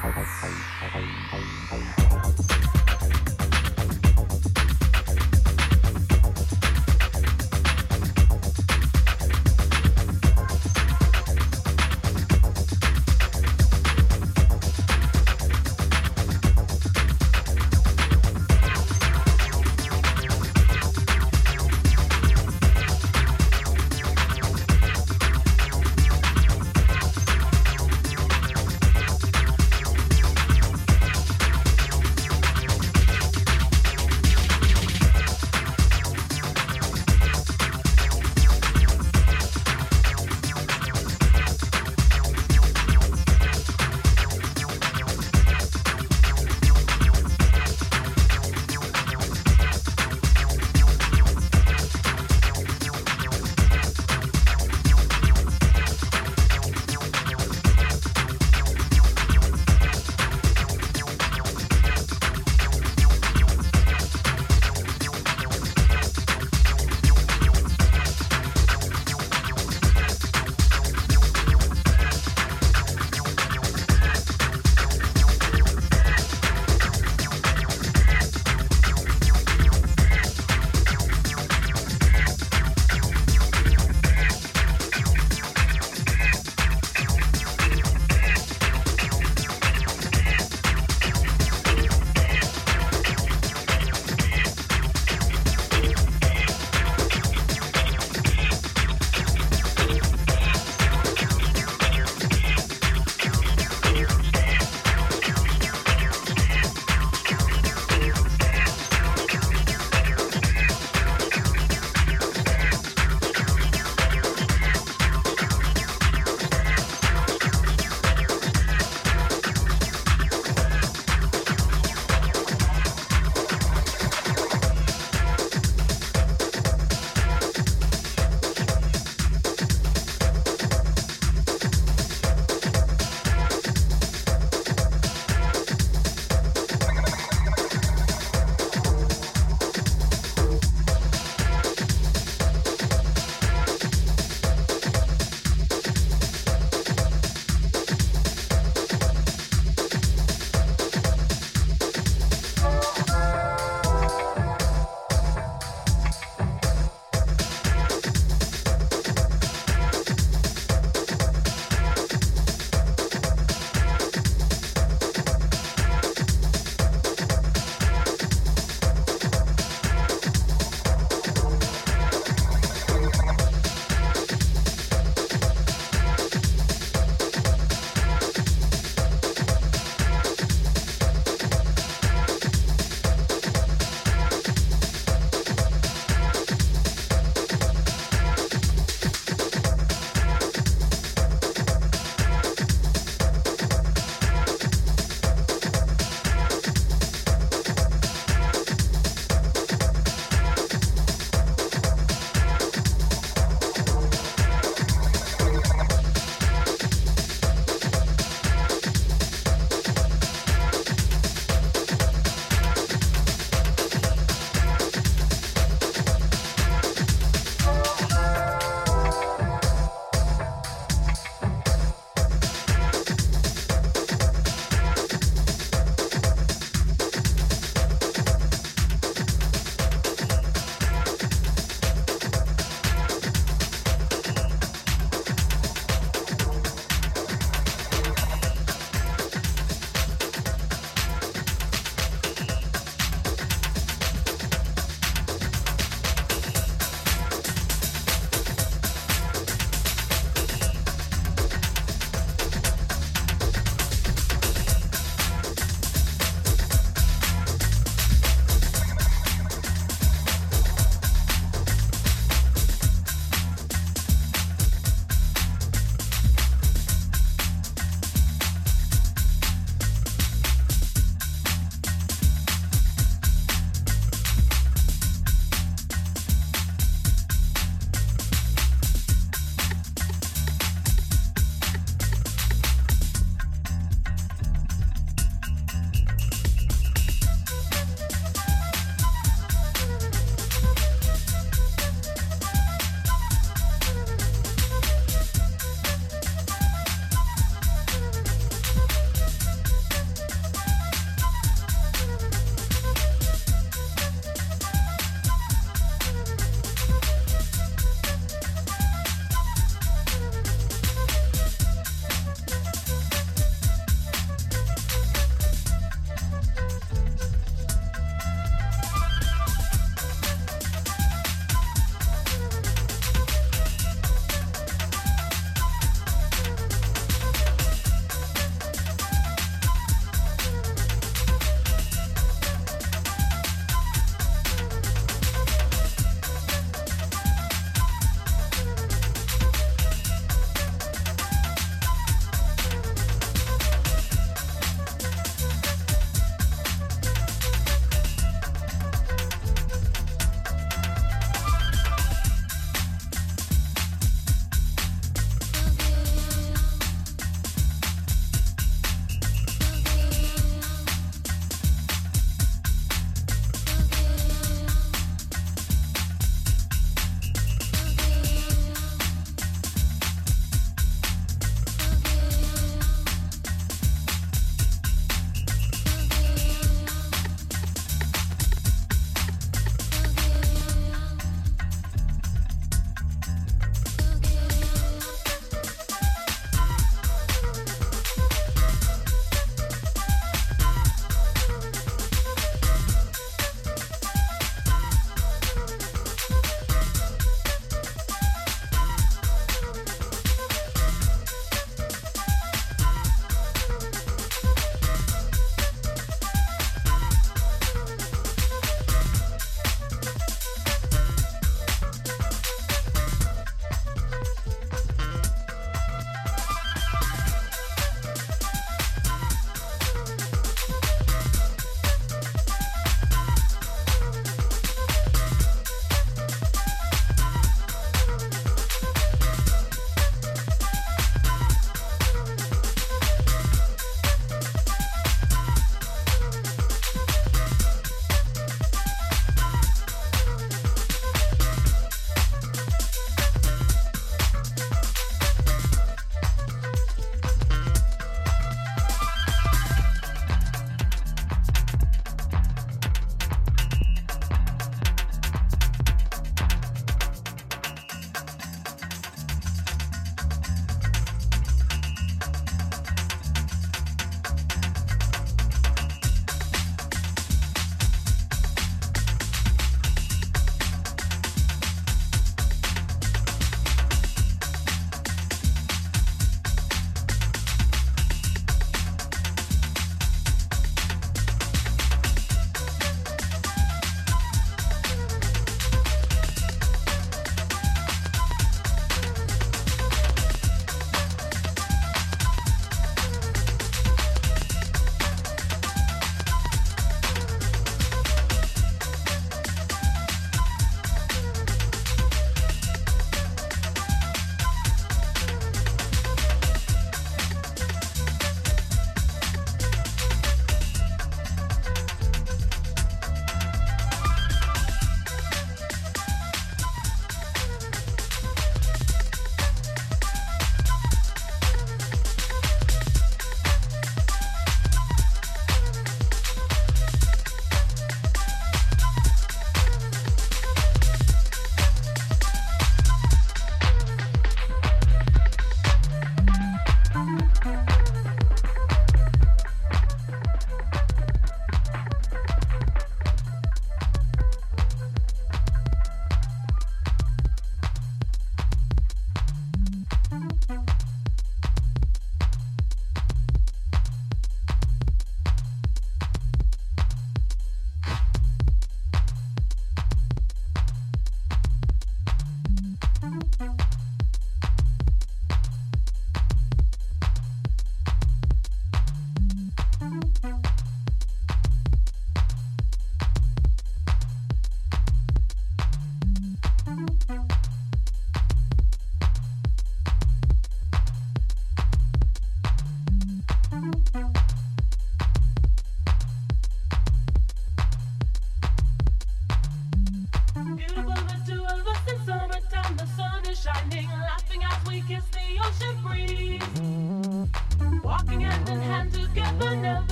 拜拜拜拜拜拜。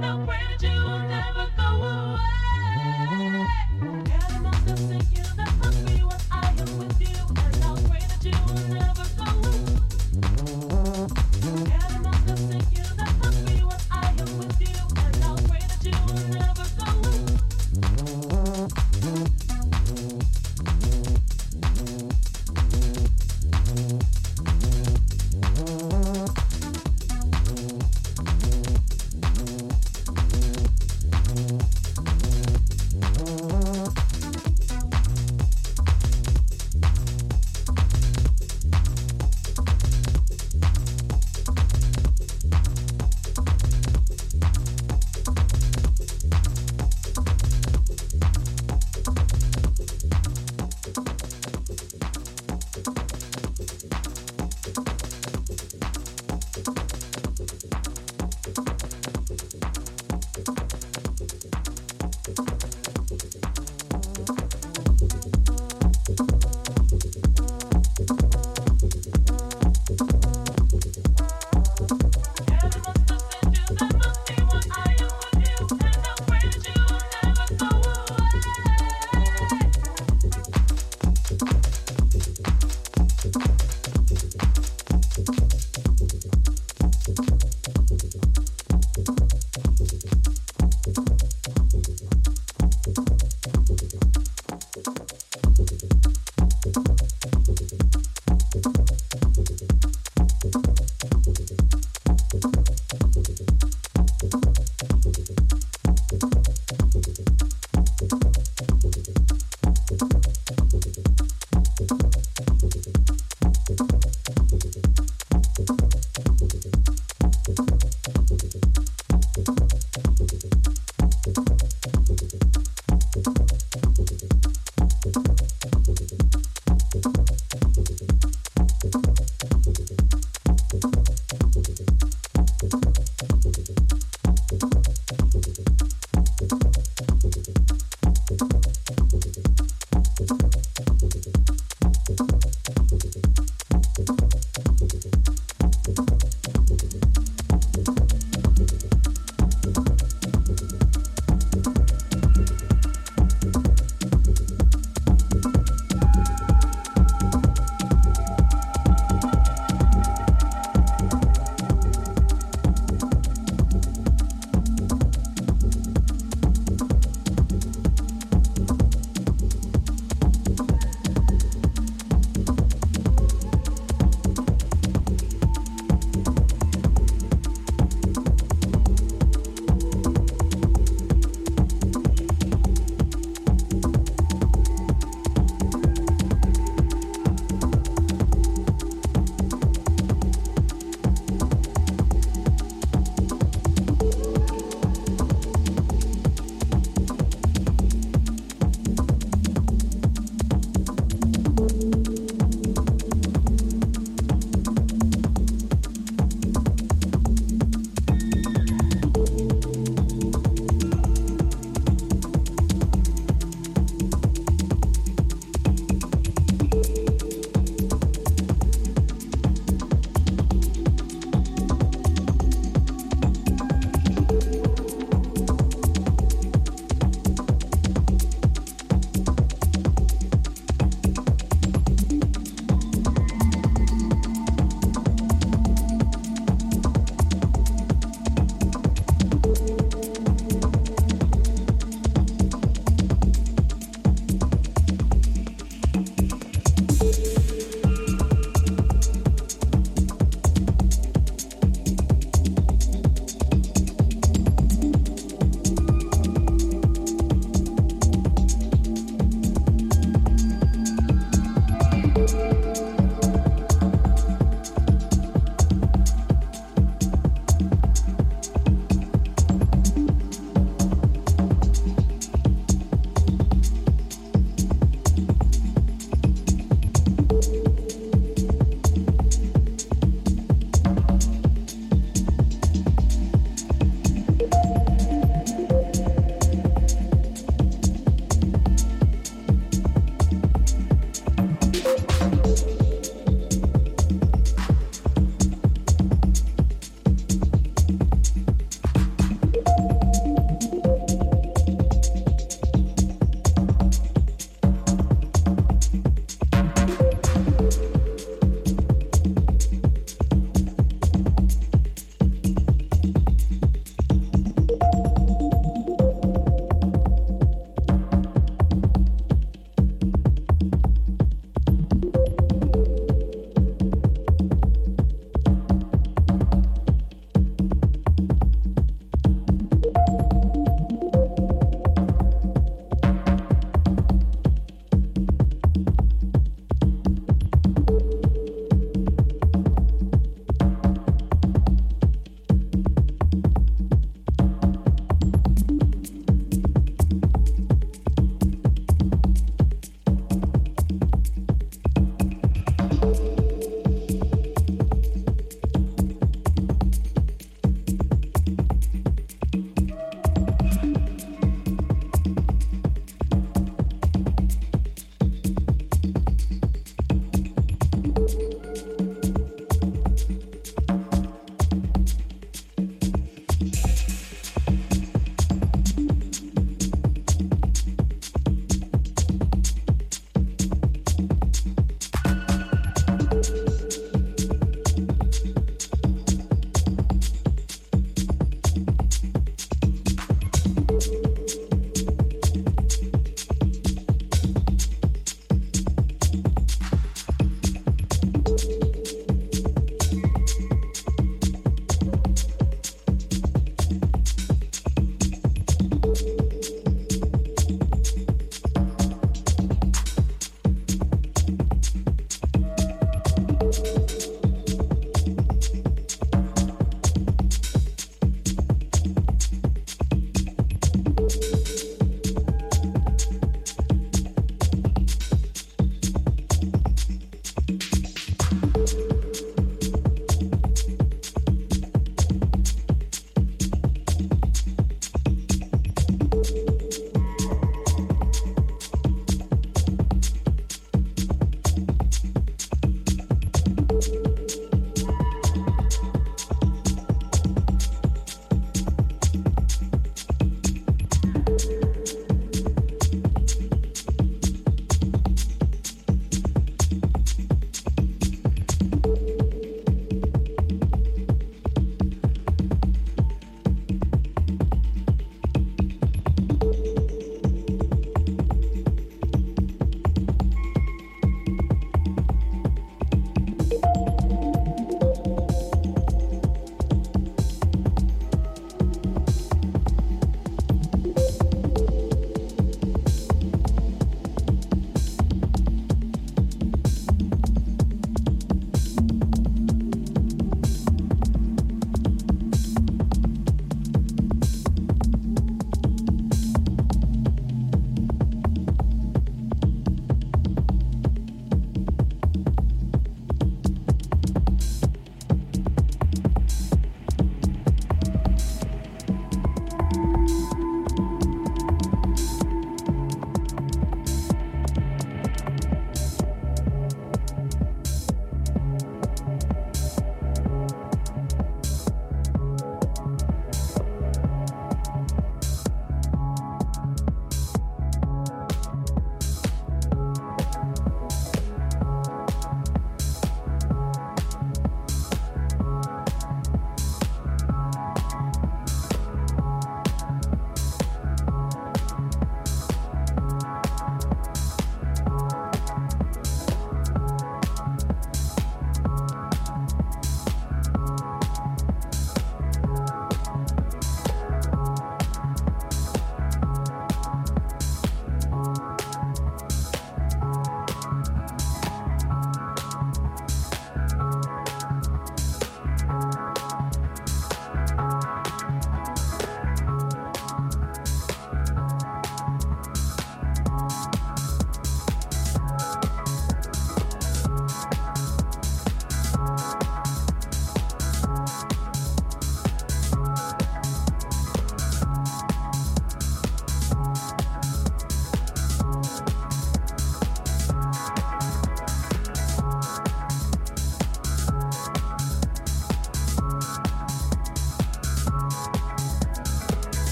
no you